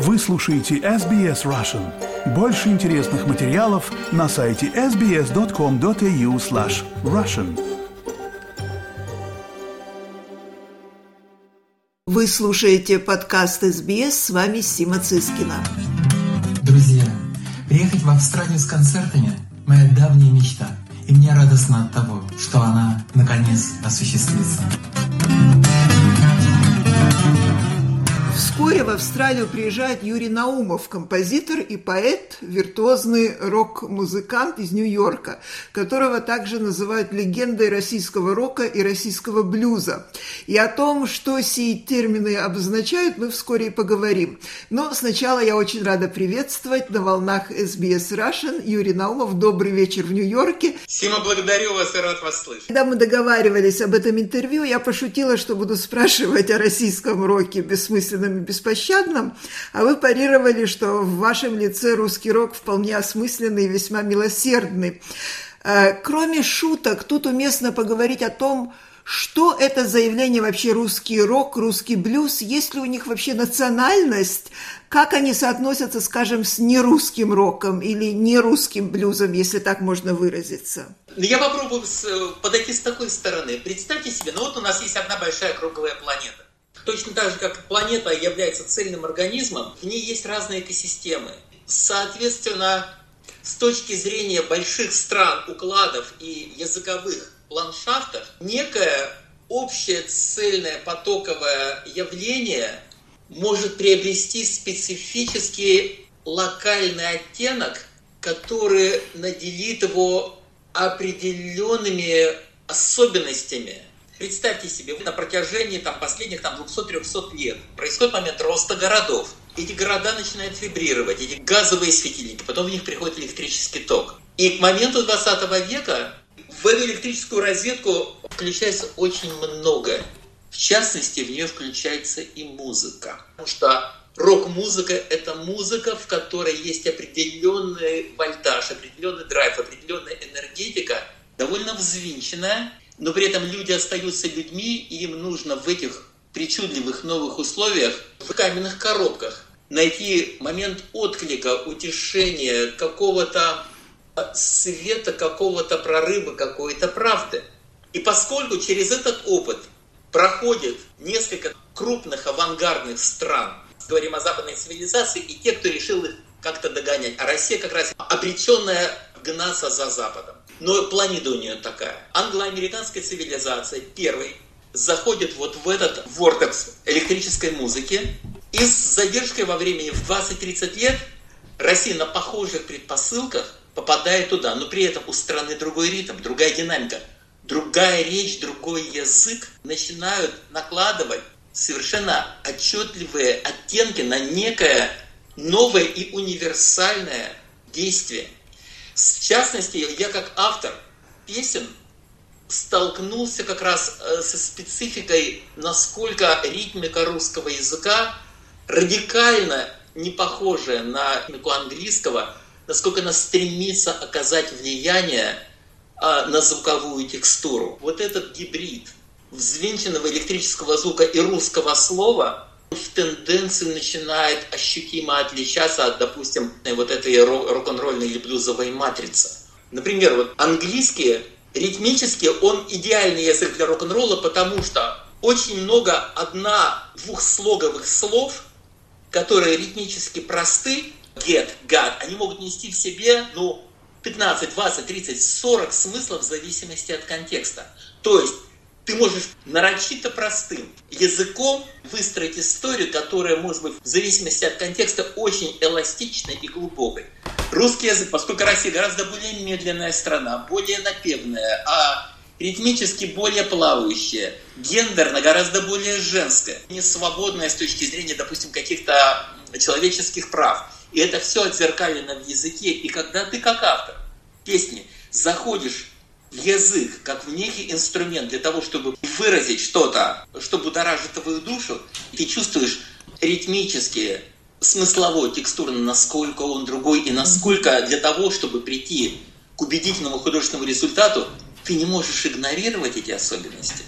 Вы слушаете SBS Russian. Больше интересных материалов на сайте sbs.com.au slash russian. Вы слушаете подкаст СБС, с вами Сима Цискина. Друзья, приехать в Австралию с концертами – моя давняя мечта. И мне радостно от того, что она, наконец, осуществится. Вскоре в Австралию приезжает Юрий Наумов, композитор и поэт, виртуозный рок-музыкант из Нью-Йорка, которого также называют легендой российского рока и российского блюза. И о том, что сии термины обозначают, мы вскоре и поговорим. Но сначала я очень рада приветствовать на волнах SBS Russian Юрий Наумов. Добрый вечер в Нью-Йорке. Сима, благодарю вас и рад вас слышать. Когда мы договаривались об этом интервью, я пошутила, что буду спрашивать о российском роке бессмысленном беспощадном, а вы парировали, что в вашем лице русский рок вполне осмысленный и весьма милосердный. Э, кроме шуток, тут уместно поговорить о том, что это заявление вообще русский рок, русский блюз, есть ли у них вообще национальность, как они соотносятся, скажем, с нерусским роком или нерусским блюзом, если так можно выразиться? Ну, я попробую подойти с такой стороны. Представьте себе, ну вот у нас есть одна большая круглая планета. Точно так же, как планета является цельным организмом, в ней есть разные экосистемы. Соответственно, с точки зрения больших стран, укладов и языковых ландшафтов, некое общее цельное потоковое явление может приобрести специфический локальный оттенок, который наделит его определенными особенностями – Представьте себе, на протяжении там, последних там, 200-300 лет происходит момент роста городов. Эти города начинают вибрировать, эти газовые светильники, потом в них приходит электрический ток. И к моменту 20 века в эту электрическую розетку включается очень многое. В частности, в нее включается и музыка. Потому что рок-музыка – это музыка, в которой есть определенный вольтаж, определенный драйв, определенная энергетика, довольно взвинченная, но при этом люди остаются людьми, и им нужно в этих причудливых новых условиях, в каменных коробках, найти момент отклика, утешения, какого-то света, какого-то прорыва, какой-то правды. И поскольку через этот опыт проходит несколько крупных авангардных стран, говорим о западной цивилизации, и те, кто решил их как-то догонять, а Россия как раз обреченная гнаться за Западом. Но планета у нее такая. Англо-американская цивилизация первой заходит вот в этот вортекс электрической музыки, и с задержкой во времени в 20-30 лет Россия на похожих предпосылках попадает туда, но при этом у страны другой ритм, другая динамика, другая речь, другой язык начинают накладывать совершенно отчетливые оттенки на некое новое и универсальное действие. В частности, я как автор песен столкнулся как раз э, со спецификой, насколько ритмика русского языка радикально не похожая на ритмику английского, насколько она стремится оказать влияние а, на звуковую текстуру. Вот этот гибрид взвинченного электрического звука и русского слова – в тенденции начинает ощутимо отличаться от, допустим, вот этой рок-н-ролльной или блюзовой матрицы. Например, вот английский ритмически он идеальный язык для рок-н-ролла, потому что очень много одна-двухслоговых слов, которые ритмически просты, get, got, они могут нести в себе, ну, 15, 20, 30, 40 смыслов в зависимости от контекста. То есть ты можешь нарочито простым языком выстроить историю, которая может быть в зависимости от контекста очень эластичной и глубокой. Русский язык, поскольку Россия гораздо более медленная страна, более напевная, а ритмически более плавающая, гендерно гораздо более женская, не свободная с точки зрения, допустим, каких-то человеческих прав. И это все отзеркалено в языке. И когда ты как автор песни заходишь язык как некий инструмент для того, чтобы выразить что-то, что будоражит твою душу, ты чувствуешь ритмически, смыслово, текстурно, насколько он другой и насколько для того, чтобы прийти к убедительному художественному результату, ты не можешь игнорировать эти особенности.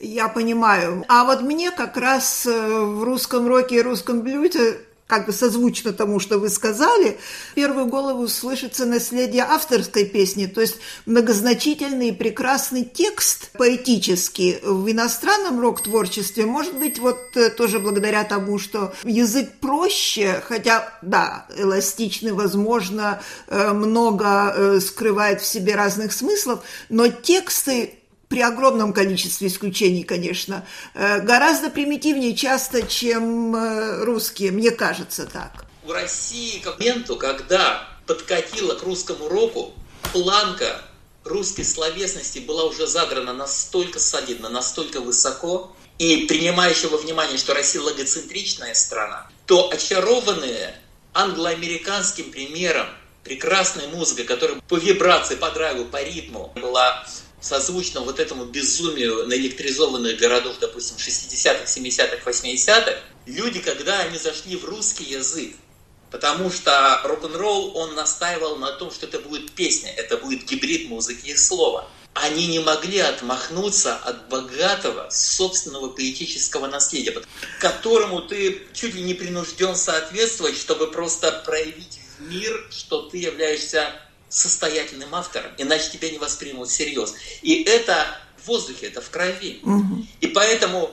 Я понимаю. А вот мне как раз э, в русском роке и русском блюде как бы созвучно тому, что вы сказали, в первую голову слышится наследие авторской песни, то есть многозначительный и прекрасный текст поэтический. В иностранном рок-творчестве, может быть, вот э, тоже благодаря тому, что язык проще, хотя, да, эластичный, возможно, э, много э, скрывает в себе разных смыслов, но тексты при огромном количестве исключений, конечно, э, гораздо примитивнее часто, чем э, русские, мне кажется так. В России к моменту, когда подкатила к русскому року, планка русской словесности была уже задрана настолько солидно, настолько высоко, и принимающего во внимание, что Россия логоцентричная страна, то очарованные англоамериканским примером прекрасной музыкой, которая по вибрации, по драйву, по ритму была созвучно вот этому безумию наэлектризованных городов, допустим, 60-х, 70-х, 80-х, люди, когда они зашли в русский язык, потому что рок-н-ролл, он настаивал на том, что это будет песня, это будет гибрид музыки и слова. Они не могли отмахнуться от богатого собственного поэтического наследия, которому ты чуть ли не принужден соответствовать, чтобы просто проявить в мир, что ты являешься состоятельным автором, иначе тебя не воспримут всерьез. И это в воздухе, это в крови. Угу. И поэтому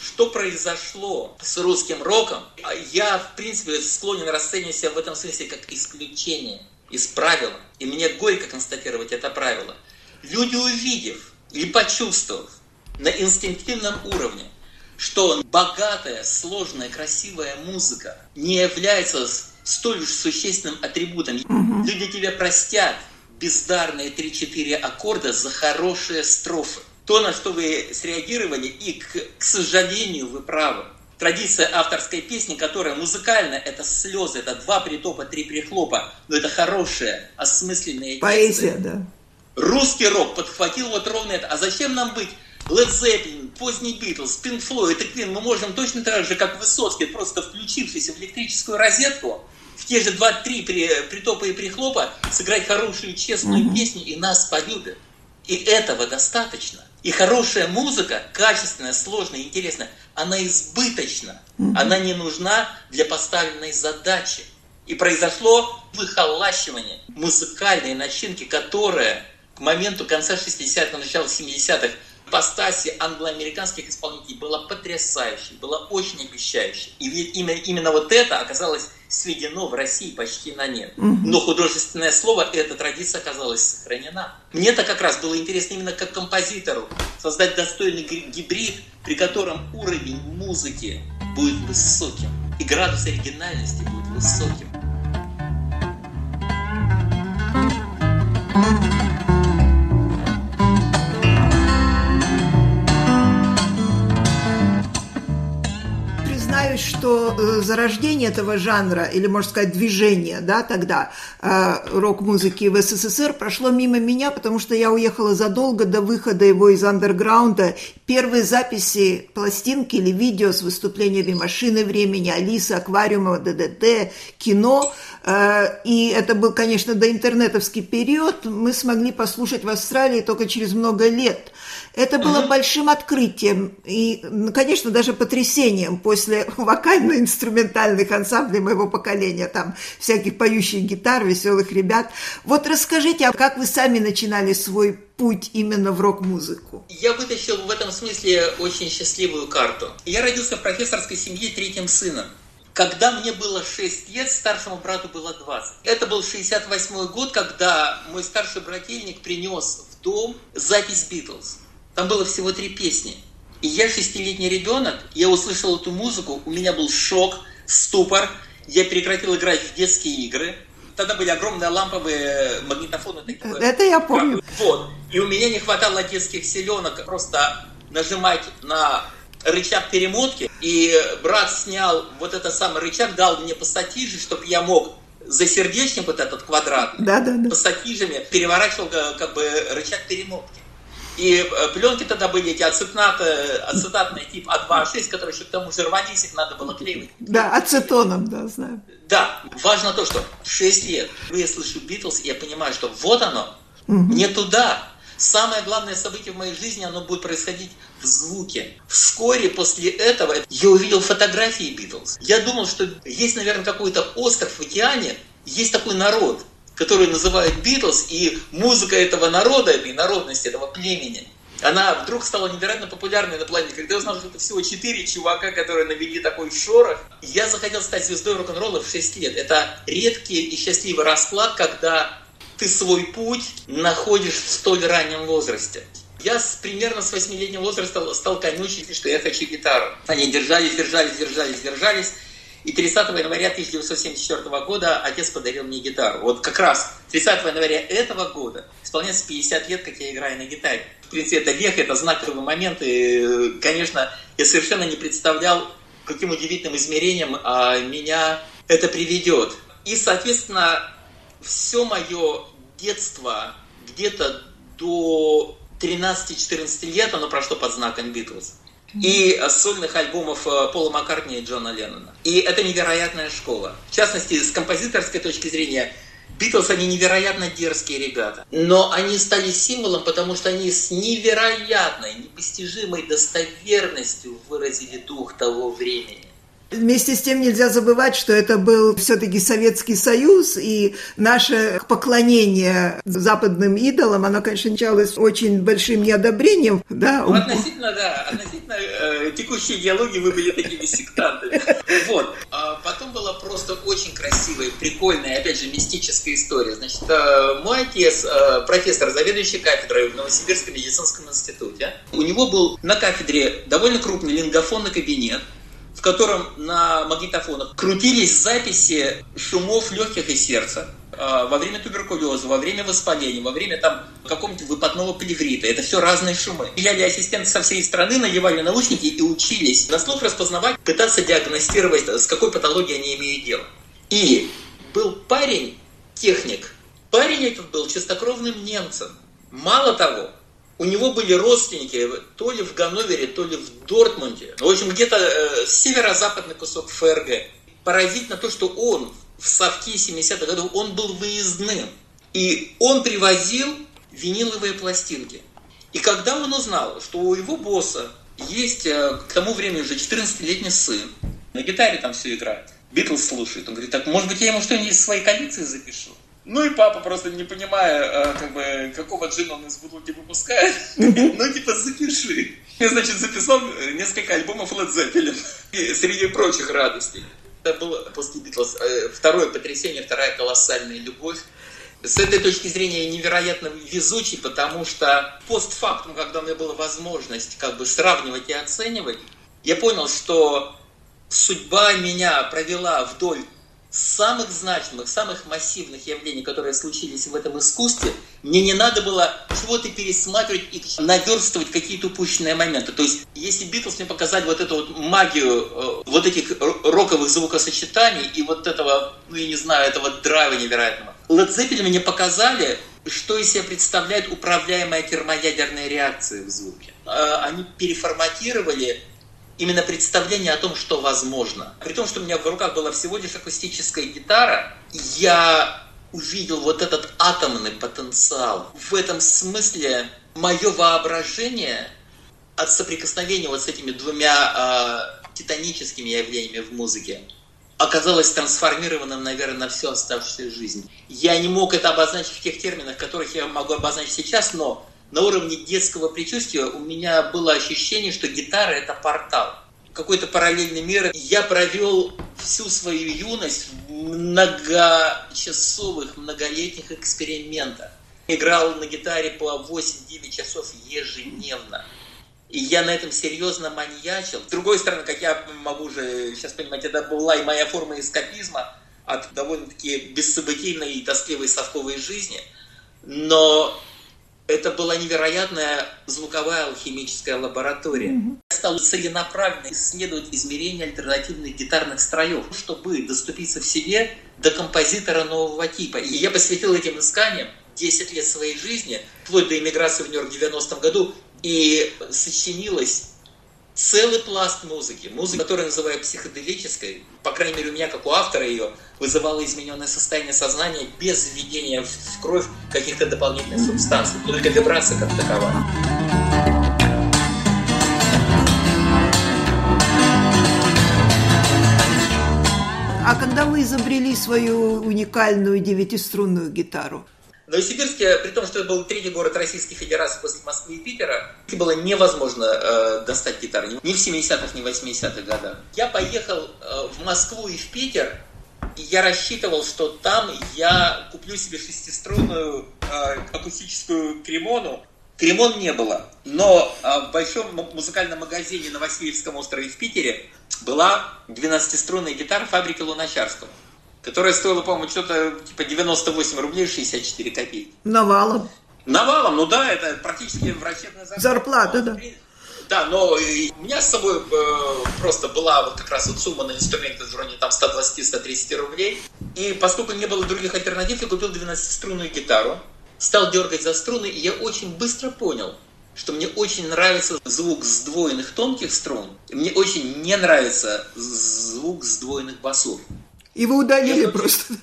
что произошло с русским роком, я, в принципе, склонен расценивать себя в этом смысле как исключение из правила. И мне горько констатировать это правило. Люди, увидев и почувствовав на инстинктивном уровне, что богатая, сложная, красивая музыка не является столь уж существенным атрибутом. Угу. Люди тебя простят бездарные 3-4 аккорда за хорошие строфы. То, на что вы среагировали, и, к, к сожалению, вы правы. Традиция авторской песни, которая музыкально, это слезы, это два притопа, три прихлопа, но это хорошая, осмысленная Поэзия, да. Русский рок подхватил вот ровно это. А зачем нам быть Led Zeppelin, поздний Битлз, Pink Floyd и Queen, мы можем точно так же, как Высоцкий, просто включившись в электрическую розетку, в те же два-три при, притопа и прихлопа сыграть хорошую, честную mm-hmm. песню, и нас полюбят. И этого достаточно. И хорошая музыка, качественная, сложная, интересная, она избыточна. Mm-hmm. Она не нужна для поставленной задачи. И произошло выхолащивание музыкальной начинки, которая к моменту конца 60-х, начала 70-х ипостаси англоамериканских исполнителей была потрясающей, была очень обещающей. И ведь именно, именно вот это оказалось сведено в России почти на нет. Но художественное слово, эта традиция оказалась сохранена. Мне-то как раз было интересно именно как композитору создать достойный гибрид, при котором уровень музыки будет высоким, и градус оригинальности будет высоким. признаюсь, что э, зарождение этого жанра, или, можно сказать, движения, да, тогда э, рок-музыки в СССР прошло мимо меня, потому что я уехала задолго до выхода его из андерграунда. Первые записи пластинки или видео с выступлениями «Машины времени», «Алиса», «Аквариума», «ДДТ», кино. Э, и это был, конечно, доинтернетовский период. Мы смогли послушать в Австралии только через много лет. Это было большим открытием и, конечно, даже потрясением после вокально-инструментальных ансамблей моего поколения, там всяких поющих гитар, веселых ребят. Вот расскажите, а как вы сами начинали свой путь именно в рок-музыку? Я вытащил в этом смысле очень счастливую карту. Я родился в профессорской семье третьим сыном. Когда мне было 6 лет, старшему брату было 20. Это был 68 год, когда мой старший брательник принес в дом запись «Битлз». Там было всего три песни. И я шестилетний ребенок, я услышал эту музыку, у меня был шок, ступор, я прекратил играть в детские игры. Тогда были огромные ламповые магнитофоны. Такие, Это я помню. Вот. И у меня не хватало детских селенок просто нажимать на рычаг перемотки. И брат снял вот этот самый рычаг, дал мне пассатижи, чтобы я мог за сердечник вот этот квадрат да, да, да. пассатижами переворачивал как бы рычаг перемотки. И э, пленки тогда были эти ацетаты, ацетатный тип А2А6, которые еще к тому же рвались, их надо было клеить. Да, ацетоном, да, знаю. Да, важно то, что в 6 лет я слышу Битлз, и я понимаю, что вот оно, угу. не туда. Самое главное событие в моей жизни, оно будет происходить в звуке. Вскоре после этого я увидел фотографии Битлз. Я думал, что есть, наверное, какой-то остров в океане, есть такой народ, который называют Битлз, и музыка этого народа, этой народности, этого племени, она вдруг стала невероятно популярной на планете. Когда я узнал, что это всего четыре чувака, которые навели такой шорох, я захотел стать звездой рок-н-ролла в 6 лет. Это редкий и счастливый расклад, когда ты свой путь находишь в столь раннем возрасте. Я с, примерно с 8-летнего возраста стал конючить, что я хочу гитару. Они держались, держались, держались, держались. И 30 января 1974 года отец подарил мне гитару. Вот как раз 30 января этого года исполняется 50 лет, как я играю на гитаре. В принципе, это век, это знаковый момент. И, конечно, я совершенно не представлял, каким удивительным измерением а, меня это приведет. И, соответственно, все мое детство где-то до 13-14 лет оно прошло под знаком Битлз. И сольных альбомов э, Пола Маккартни и Джона Леннона. И это невероятная школа. В частности, с композиторской точки зрения, Битлз, они невероятно дерзкие ребята. Но они стали символом, потому что они с невероятной, непостижимой достоверностью выразили дух того времени. Вместе с тем нельзя забывать, что это был все-таки Советский Союз, и наше поклонение западным идолам, оно, конечно, началось очень большим неодобрением. Да? Ну, относительно, да, относительно э, текущей идеологии вы были такими сектантами. Вот. А потом была просто очень красивая, прикольная, опять же, мистическая история. Значит, э, мой отец, э, профессор, заведующий кафедрой в Новосибирском медицинском институте, у него был на кафедре довольно крупный лингофонный кабинет, в котором на магнитофонах крутились записи шумов легких и сердца а, во время туберкулеза, во время воспаления, во время там какого-нибудь выпадного плеврита. Это все разные шумы. Приезжали ассистенты со всей страны, надевали наушники и учились на слух распознавать, пытаться диагностировать, с какой патологией они имеют дело. И был парень, техник. Парень этот был чистокровным немцем. Мало того, у него были родственники то ли в Ганновере, то ли в Дортмунде. В общем, где-то э, северо-западный кусок ФРГ. Поразительно то, что он в совке 70-х годов, он был выездным. И он привозил виниловые пластинки. И когда он узнал, что у его босса есть э, к тому времени уже 14-летний сын, на гитаре там все играет, Битлз слушает, он говорит, так может быть я ему что-нибудь из своей коллекции запишу? Ну и папа просто не понимая, э, как бы, какого джина он из бутылки выпускает, ну типа запиши. Я, значит, записал э, несколько альбомов Led Zeppelin среди прочих радостей. Это было после Битлз э, второе потрясение, вторая колоссальная любовь. С этой точки зрения я невероятно везучий, потому что постфактум, когда у меня была возможность как бы сравнивать и оценивать, я понял, что судьба меня провела вдоль самых значимых, самых массивных явлений, которые случились в этом искусстве, мне не надо было чего-то пересматривать и наверстывать какие-то упущенные моменты. То есть, если Битлз мне показали вот эту вот магию э, вот этих роковых звукосочетаний и вот этого, ну я не знаю, этого драйва невероятного, Led Zeppelin мне показали, что из себя представляет управляемая термоядерная реакция в звуке. Э, они переформатировали именно представление о том, что возможно. При том, что у меня в руках была всего лишь акустическая гитара, я увидел вот этот атомный потенциал. В этом смысле мое воображение от соприкосновения вот с этими двумя э, титаническими явлениями в музыке оказалось трансформированным, наверное, на всю оставшуюся жизнь. Я не мог это обозначить в тех терминах, которых я могу обозначить сейчас, но на уровне детского предчувствия у меня было ощущение, что гитара – это портал. Какой-то параллельный мир. Я провел всю свою юность в многочасовых, многолетних экспериментах. Играл на гитаре по 8-9 часов ежедневно. И я на этом серьезно маньячил. С другой стороны, как я могу уже сейчас понимать, это была и моя форма эскапизма от довольно-таки бессобытийной и тоскливой совковой жизни. Но это была невероятная звуковая алхимическая лаборатория. Mm-hmm. Я стал целенаправленно исследовать измерения альтернативных гитарных строев, чтобы доступиться в себе до композитора нового типа. И я посвятил этим исканиям 10 лет своей жизни, вплоть до эмиграции в Нью-Йорк в 90-м году, и сочинилось целый пласт музыки. Музыка, которую я называю психоделической, по крайней мере у меня, как у автора ее, вызывала измененное состояние сознания без введения в кровь каких-то дополнительных субстанций, только вибрация как такова. А когда вы изобрели свою уникальную девятиструнную гитару? Новосибирске, при том, что это был третий город Российской Федерации после Москвы и Питера, было невозможно э, достать гитару. Ни в 70-х, ни в 80-х годах. Я поехал э, в Москву и в Питер, и я рассчитывал, что там я куплю себе шестиструнную э, акустическую кремону. Кремон не было, но э, в большом музыкальном магазине на Васильевском острове в Питере была 12-струнная гитара фабрики Луначарского которая стоила, по-моему, что-то типа 98 рублей 64 копейки. Навалом. Навалом, ну да, это практически врачебная зарплата. Зарплата, да. Да, но у меня с собой э, просто была вот как раз вот сумма на инструменты в районе там 120-130 рублей. И поскольку не было других альтернатив, я купил 12-струнную гитару, стал дергать за струны, и я очень быстро понял, что мне очень нравится звук сдвоенных тонких струн, и мне очень не нравится звук сдвоенных басов. И вы удалили просто.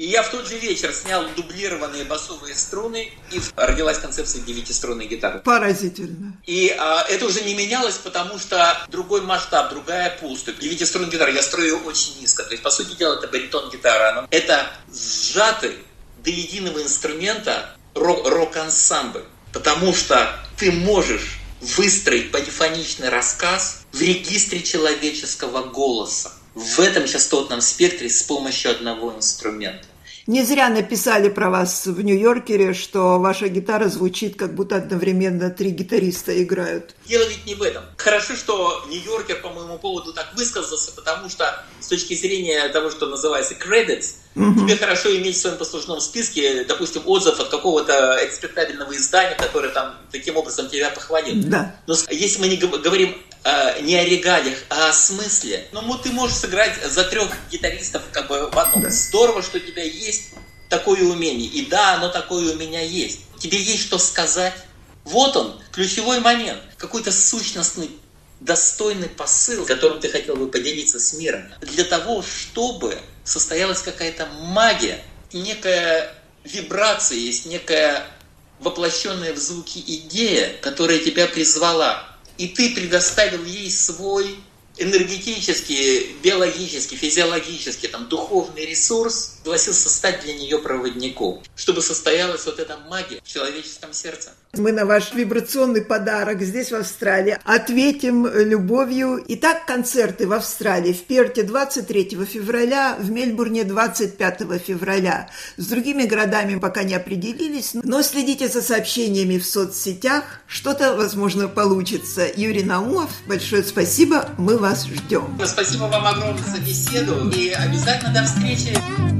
И я в тот же вечер снял дублированные басовые струны, и родилась концепция девятиструнной гитары. Поразительно. И а, это уже не менялось, потому что другой масштаб, другая пустая. Девятиструнная гитара я строю очень низко. То есть, по сути дела, это баритон-гитара. Это сжатый до единого инструмента рок-ансамбль. Потому что ты можешь выстроить полифоничный рассказ в регистре человеческого голоса в этом частотном спектре с помощью одного инструмента. Не зря написали про вас в Нью-Йоркере, что ваша гитара звучит, как будто одновременно три гитариста играют. Дело ведь не в этом. Хорошо, что Нью-Йоркер по моему поводу так высказался, потому что с точки зрения того, что называется credits, угу. тебе хорошо иметь в своем послужном списке, допустим, отзыв от какого-то экспектабельного издания, которое там таким образом тебя похвалил. Да. Но если мы не говорим э, не о регалиях, а о смысле. Ну, ты можешь сыграть за трех гитаристов как бы в одном. Да. Здорово, что у тебя есть такое умение. И да, оно такое у меня есть. Тебе есть что сказать. Вот он, ключевой момент. Какой-то сущностный достойный посыл, которым ты хотел бы поделиться с миром. Для того, чтобы состоялась какая-то магия, некая вибрация, есть некая воплощенная в звуки идея, которая тебя призвала и ты предоставил ей свой энергетический, биологический, физиологический, там, духовный ресурс, согласился стать для нее проводником, чтобы состоялась вот эта магия в человеческом сердце. Мы на ваш вибрационный подарок здесь, в Австралии, ответим любовью. Итак, концерты в Австралии. В Перте 23 февраля, в Мельбурне 25 февраля. С другими городами пока не определились, но следите за сообщениями в соцсетях. Что-то, возможно, получится. Юрий Наумов, большое спасибо. Мы вас ждем. Спасибо вам огромное за беседу и обязательно до встречи.